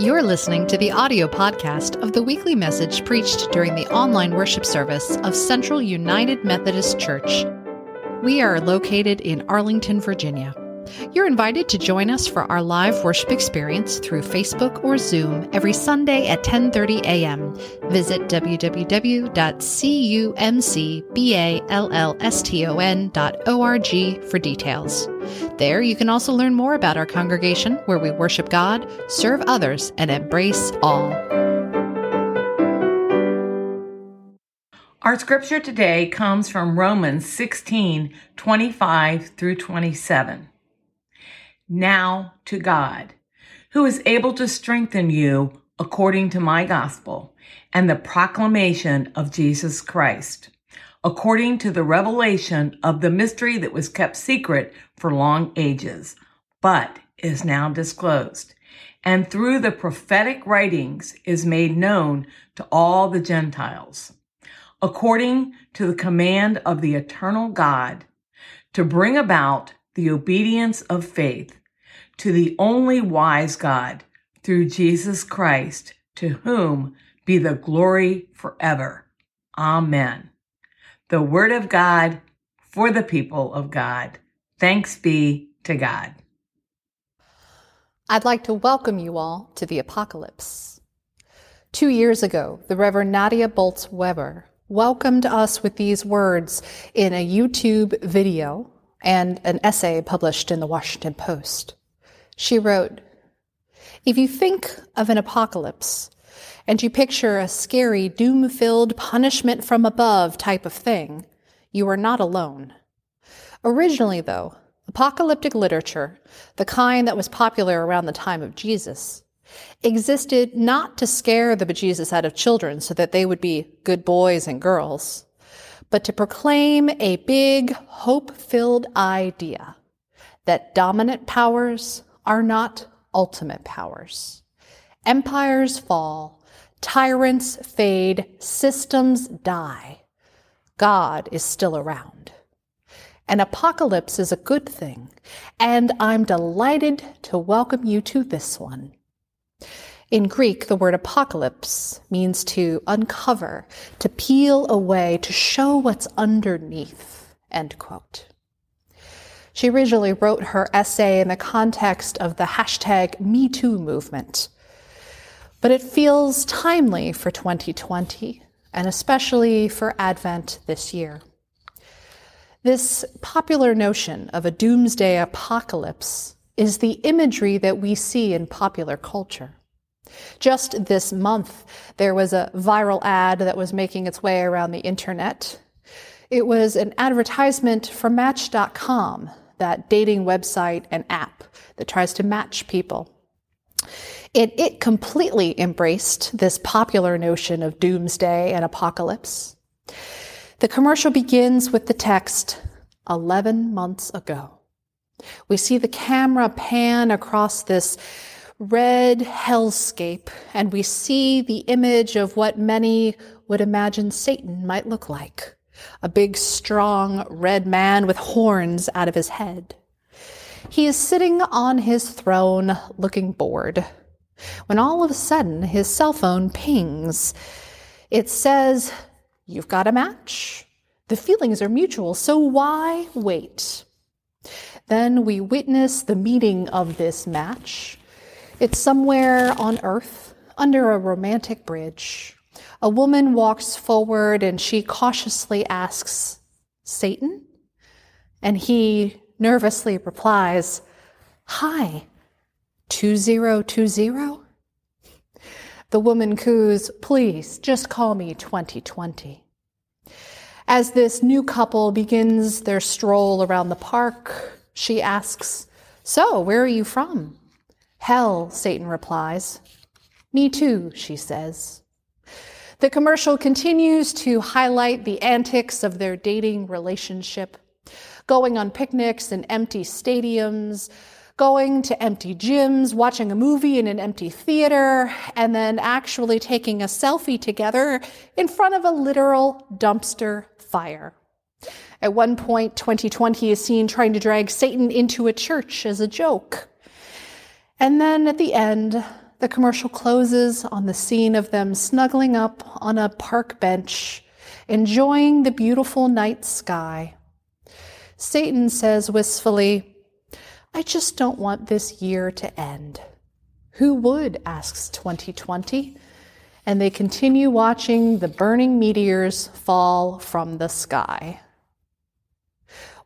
You're listening to the audio podcast of the weekly message preached during the online worship service of Central United Methodist Church. We are located in Arlington, Virginia. You're invited to join us for our live worship experience through Facebook or Zoom every Sunday at 10:30 a.m. Visit www.cumcballston.org for details. There you can also learn more about our congregation where we worship God, serve others, and embrace all. Our scripture today comes from Romans 16 25 through 27 now to God, who is able to strengthen you according to my gospel and the proclamation of Jesus Christ, according to the revelation of the mystery that was kept secret for long ages, but is now disclosed, and through the prophetic writings is made known to all the Gentiles, according to the command of the eternal God, to bring about the obedience of faith to the only wise God through Jesus Christ, to whom be the glory forever. Amen. The word of God for the people of God. Thanks be to God. I'd like to welcome you all to the apocalypse. Two years ago, the Reverend Nadia Bolz Weber welcomed us with these words in a YouTube video and an essay published in the Washington Post. She wrote, If you think of an apocalypse and you picture a scary, doom filled punishment from above type of thing, you are not alone. Originally, though, apocalyptic literature, the kind that was popular around the time of Jesus, existed not to scare the bejesus out of children so that they would be good boys and girls, but to proclaim a big, hope filled idea that dominant powers are not ultimate powers. Empires fall, tyrants fade, systems die. God is still around. An apocalypse is a good thing, and I'm delighted to welcome you to this one. In Greek, the word apocalypse means to uncover, to peel away, to show what's underneath. End quote. She originally wrote her essay in the context of the hashtag MeToo movement. But it feels timely for 2020, and especially for Advent this year. This popular notion of a doomsday apocalypse is the imagery that we see in popular culture. Just this month, there was a viral ad that was making its way around the internet. It was an advertisement for Match.com that dating website and app that tries to match people. It, it completely embraced this popular notion of doomsday and apocalypse. The commercial begins with the text, 11 months ago. We see the camera pan across this red hellscape, and we see the image of what many would imagine Satan might look like a big, strong, red man with horns out of his head. He is sitting on his throne looking bored when all of a sudden his cell phone pings. It says, You've got a match. The feelings are mutual, so why wait? Then we witness the meeting of this match. It's somewhere on earth under a romantic bridge. A woman walks forward and she cautiously asks, Satan? And he nervously replies, Hi, 2020? The woman coos, Please, just call me 2020. As this new couple begins their stroll around the park, she asks, So, where are you from? Hell, Satan replies. Me too, she says. The commercial continues to highlight the antics of their dating relationship, going on picnics in empty stadiums, going to empty gyms, watching a movie in an empty theater, and then actually taking a selfie together in front of a literal dumpster fire. At one point, 2020 is seen trying to drag Satan into a church as a joke. And then at the end, the commercial closes on the scene of them snuggling up on a park bench, enjoying the beautiful night sky. Satan says wistfully, I just don't want this year to end. Who would? asks 2020. And they continue watching the burning meteors fall from the sky.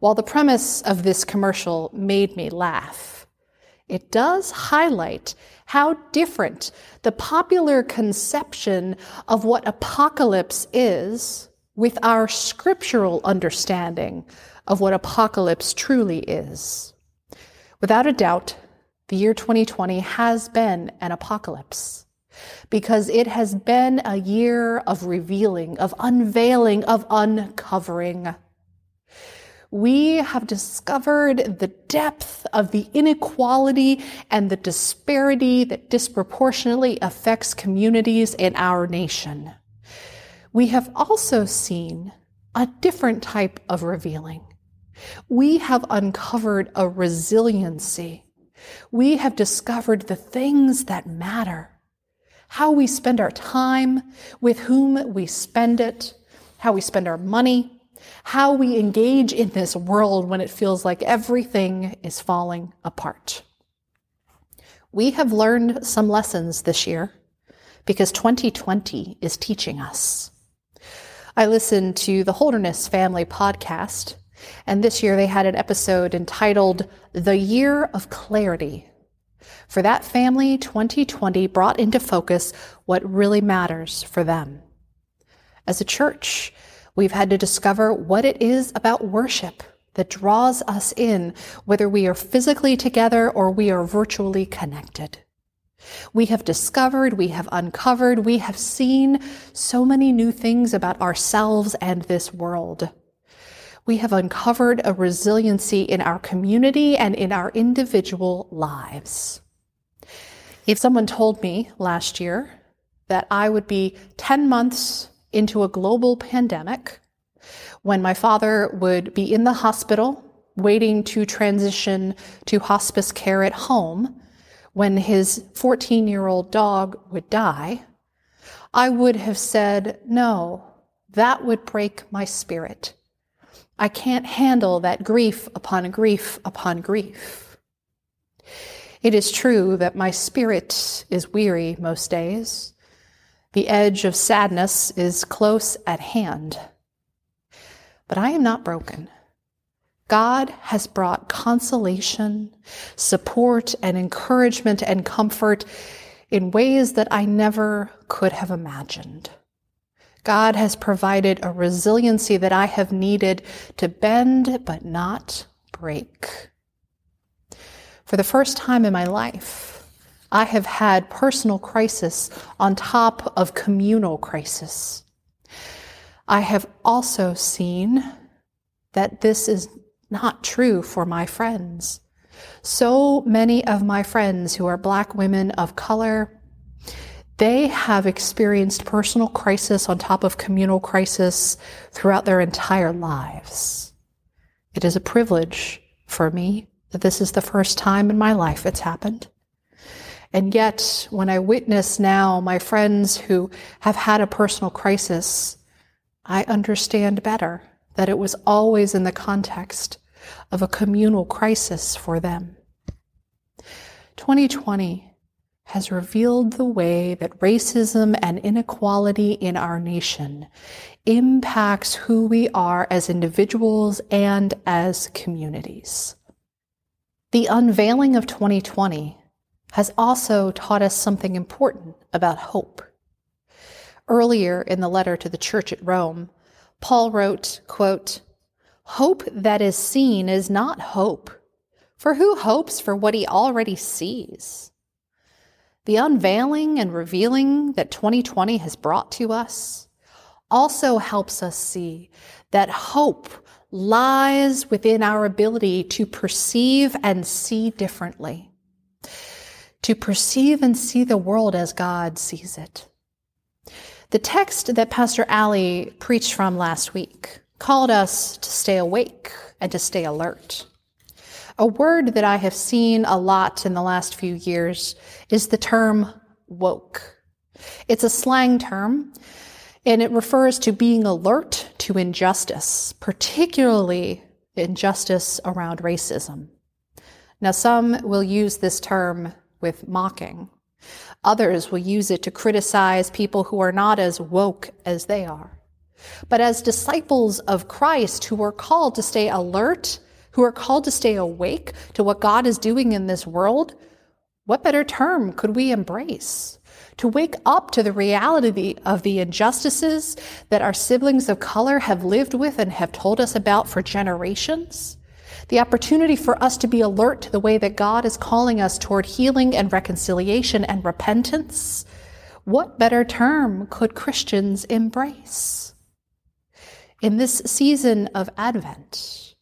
While the premise of this commercial made me laugh, it does highlight how different the popular conception of what apocalypse is with our scriptural understanding of what apocalypse truly is. Without a doubt, the year 2020 has been an apocalypse because it has been a year of revealing, of unveiling, of uncovering we have discovered the depth of the inequality and the disparity that disproportionately affects communities in our nation. We have also seen a different type of revealing. We have uncovered a resiliency. We have discovered the things that matter. How we spend our time, with whom we spend it, how we spend our money, how we engage in this world when it feels like everything is falling apart. We have learned some lessons this year because 2020 is teaching us. I listened to the Holderness Family podcast, and this year they had an episode entitled The Year of Clarity. For that family, 2020 brought into focus what really matters for them. As a church, We've had to discover what it is about worship that draws us in, whether we are physically together or we are virtually connected. We have discovered, we have uncovered, we have seen so many new things about ourselves and this world. We have uncovered a resiliency in our community and in our individual lives. If someone told me last year that I would be 10 months into a global pandemic when my father would be in the hospital waiting to transition to hospice care at home when his 14 year old dog would die, I would have said, no, that would break my spirit. I can't handle that grief upon grief upon grief. It is true that my spirit is weary most days. The edge of sadness is close at hand. But I am not broken. God has brought consolation, support, and encouragement and comfort in ways that I never could have imagined. God has provided a resiliency that I have needed to bend but not break. For the first time in my life, I have had personal crisis on top of communal crisis. I have also seen that this is not true for my friends. So many of my friends who are black women of color, they have experienced personal crisis on top of communal crisis throughout their entire lives. It is a privilege for me that this is the first time in my life it's happened. And yet, when I witness now my friends who have had a personal crisis, I understand better that it was always in the context of a communal crisis for them. 2020 has revealed the way that racism and inequality in our nation impacts who we are as individuals and as communities. The unveiling of 2020 has also taught us something important about hope. Earlier in the letter to the church at Rome, Paul wrote, quote, Hope that is seen is not hope, for who hopes for what he already sees? The unveiling and revealing that 2020 has brought to us also helps us see that hope lies within our ability to perceive and see differently to perceive and see the world as God sees it. The text that Pastor Ali preached from last week called us to stay awake and to stay alert. A word that I have seen a lot in the last few years is the term woke. It's a slang term, and it refers to being alert to injustice, particularly injustice around racism. Now, some will use this term with mocking. Others will use it to criticize people who are not as woke as they are. But as disciples of Christ who are called to stay alert, who are called to stay awake to what God is doing in this world, what better term could we embrace? To wake up to the reality of the injustices that our siblings of color have lived with and have told us about for generations? The opportunity for us to be alert to the way that God is calling us toward healing and reconciliation and repentance? What better term could Christians embrace? In this season of Advent,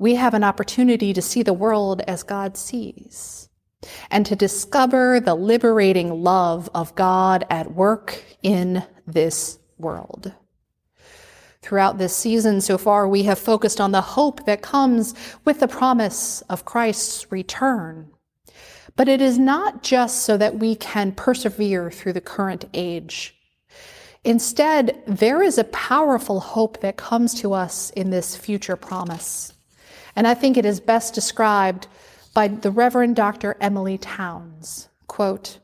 we have an opportunity to see the world as God sees and to discover the liberating love of God at work in this world. Throughout this season so far, we have focused on the hope that comes with the promise of Christ's return. But it is not just so that we can persevere through the current age. Instead, there is a powerful hope that comes to us in this future promise. And I think it is best described by the Reverend Dr. Emilie Townes. Quote,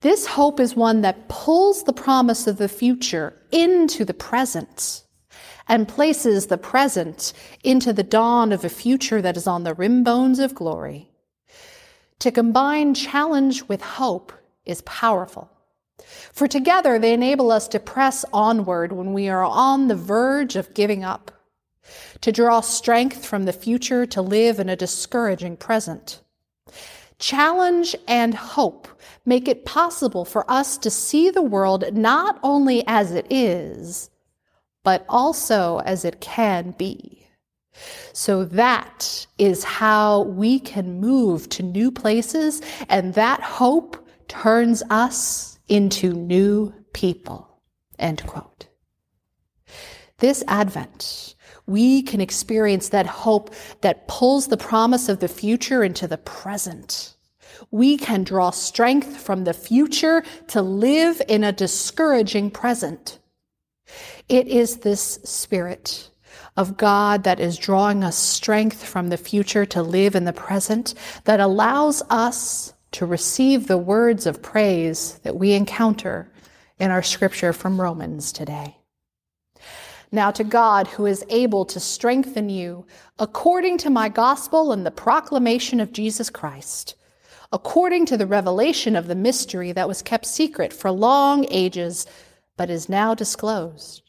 this hope is one that pulls the promise of the future into the present and places the present into the dawn of a future that is on the rim bones of glory. To combine challenge with hope is powerful. For together they enable us to press onward when we are on the verge of giving up to draw strength from the future to live in a discouraging present. Challenge and hope make it possible for us to see the world not only as it is, but also as it can be. So that is how we can move to new places, and that hope turns us into new people. End quote. This Advent, we can experience that hope that pulls the promise of the future into the present. We can draw strength from the future to live in a discouraging present. It is this spirit of God that is drawing us strength from the future to live in the present that allows us to receive the words of praise that we encounter in our scripture from Romans today. Now to God who is able to strengthen you according to my gospel and the proclamation of Jesus Christ, according to the revelation of the mystery that was kept secret for long ages, but is now disclosed,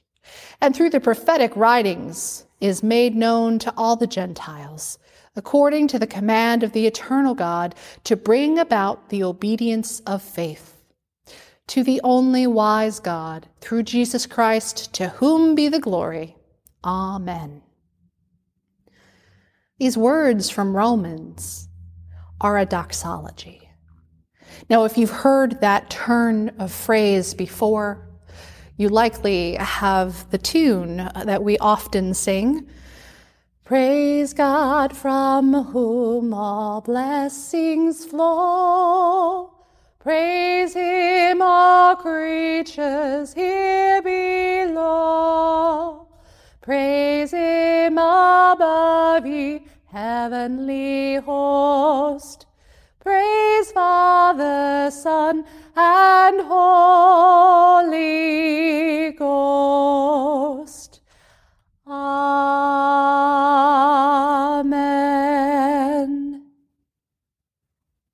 and through the prophetic writings is made known to all the Gentiles, according to the command of the eternal God, to bring about the obedience of faith to the only wise God, through Jesus Christ, to whom be the glory. Amen. These words from Romans are a doxology. Now, if you've heard that turn of phrase before, you likely have the tune that we often sing. Praise God from whom all blessings flow. Praise him, all creatures here below. Praise him above, ye heavenly host. Praise Father, Son, and Holy Ghost. Amen.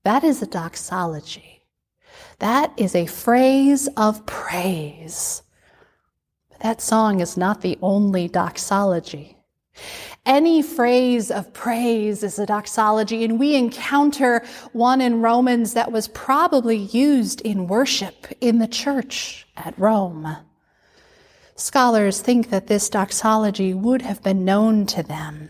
That is a doxology. That is a phrase of praise. But that song is not the only doxology. Any phrase of praise is a doxology, and we encounter one in Romans that was probably used in worship in the church at Rome. Scholars think that this doxology would have been known to them.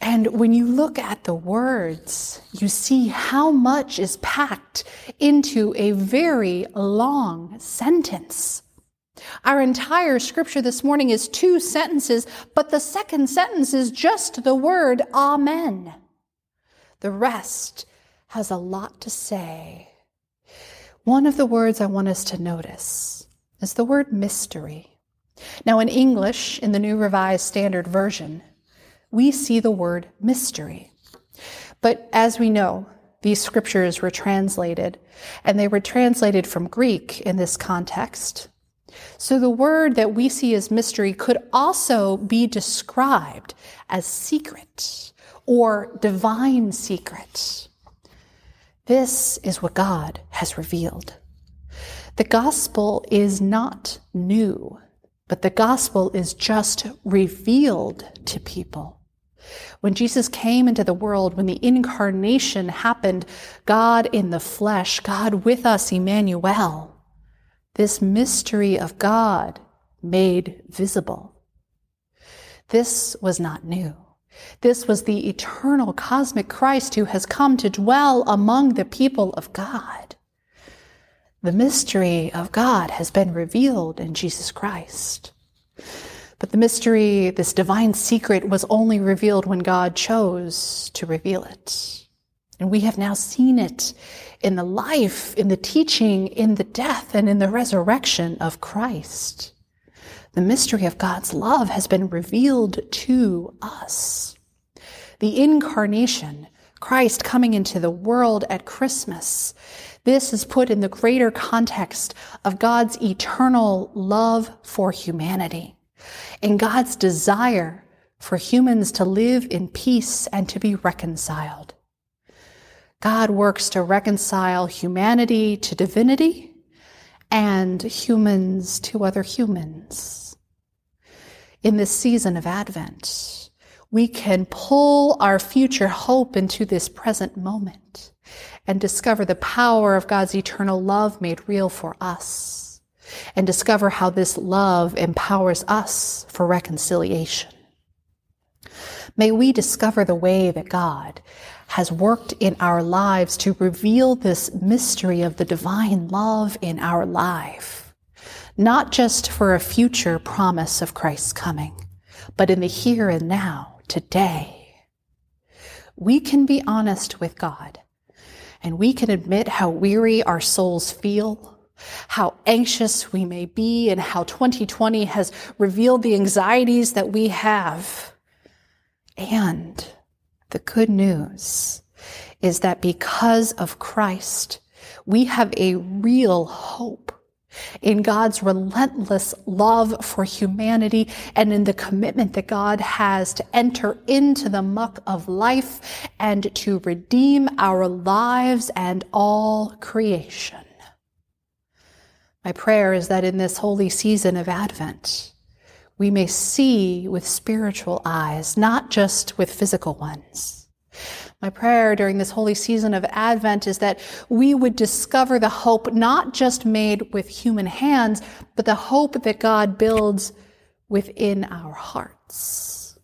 And when you look at the words, you see how much is packed into a very long sentence. Our entire scripture this morning is two sentences, but the second sentence is just the word Amen. The rest has a lot to say. One of the words I want us to notice is the word mystery. Now, in English, in the New Revised Standard Version, we see the word mystery. But as we know, these scriptures were translated, and they were translated from Greek in this context. So the word that we see as mystery could also be described as secret or divine secret. This is what God has revealed. The gospel is not new, but the gospel is just revealed to people. When Jesus came into the world, when the incarnation happened, God in the flesh, God with us, Emmanuel, this mystery of God made visible. This was not new. This was the eternal cosmic Christ who has come to dwell among the people of God. The mystery of God has been revealed in Jesus Christ. But the mystery, this divine secret, was only revealed when God chose to reveal it. And we have now seen it in the life, in the teaching, in the death, and in the resurrection of Christ. The mystery of God's love has been revealed to us. The incarnation, Christ coming into the world at Christmas, this is put in the greater context of God's eternal love for humanity and God's desire for humans to live in peace and to be reconciled. God works to reconcile humanity to divinity and humans to other humans. In this season of Advent, we can pull our future hope into this present moment and discover the power of God's eternal love made real for us and discover how this love empowers us for reconciliation. May we discover the way that God has worked in our lives to reveal this mystery of the divine love in our life, not just for a future promise of Christ's coming, but in the here and now, today. We can be honest with God and we can admit how weary our souls feel, how anxious we may be, and how 2020 has revealed the anxieties that we have. And the good news is that because of Christ, we have a real hope in God's relentless love for humanity and in the commitment that God has to enter into the muck of life and to redeem our lives and all creation. My prayer is that in this holy season of Advent, we may see with spiritual eyes, not just with physical ones. My prayer during this holy season of Advent is that we would discover the hope not just made with human hands, but the hope that God builds within our hearts.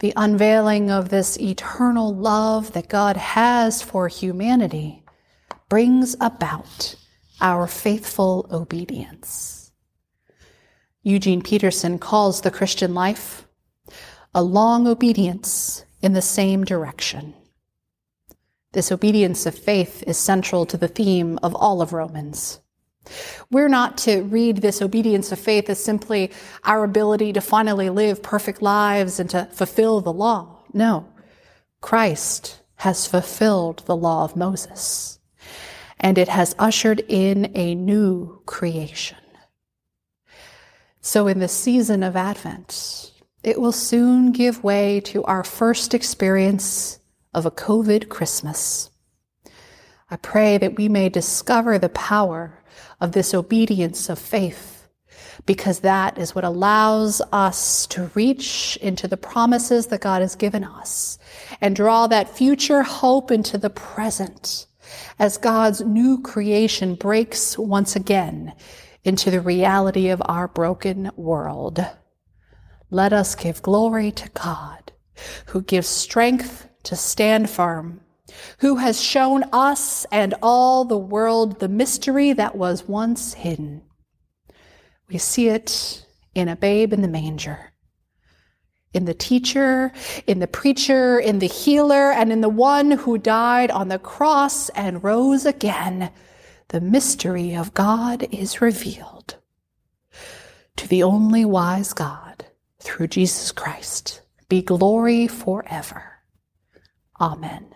The unveiling of this eternal love that God has for humanity brings about our faithful obedience. Eugene Peterson calls the Christian life a long obedience in the same direction. This obedience of faith is central to the theme of all of Romans. We're not to read this obedience of faith as simply our ability to finally live perfect lives and to fulfill the law. No, Christ has fulfilled the law of Moses, and it has ushered in a new creation. So, in the season of Advent, it will soon give way to our first experience of a COVID Christmas. I pray that we may discover the power of this obedience of faith, because that is what allows us to reach into the promises that God has given us and draw that future hope into the present as God's new creation breaks once again into the reality of our broken world. Let us give glory to God, who gives strength to stand firm, who has shown us and all the world the mystery that was once hidden. We see it in a babe in the manger, in the teacher, in the preacher, in the healer, and in the one who died on the cross and rose again the mystery of God is revealed. To the only wise God, through Jesus Christ, be glory forever. Amen.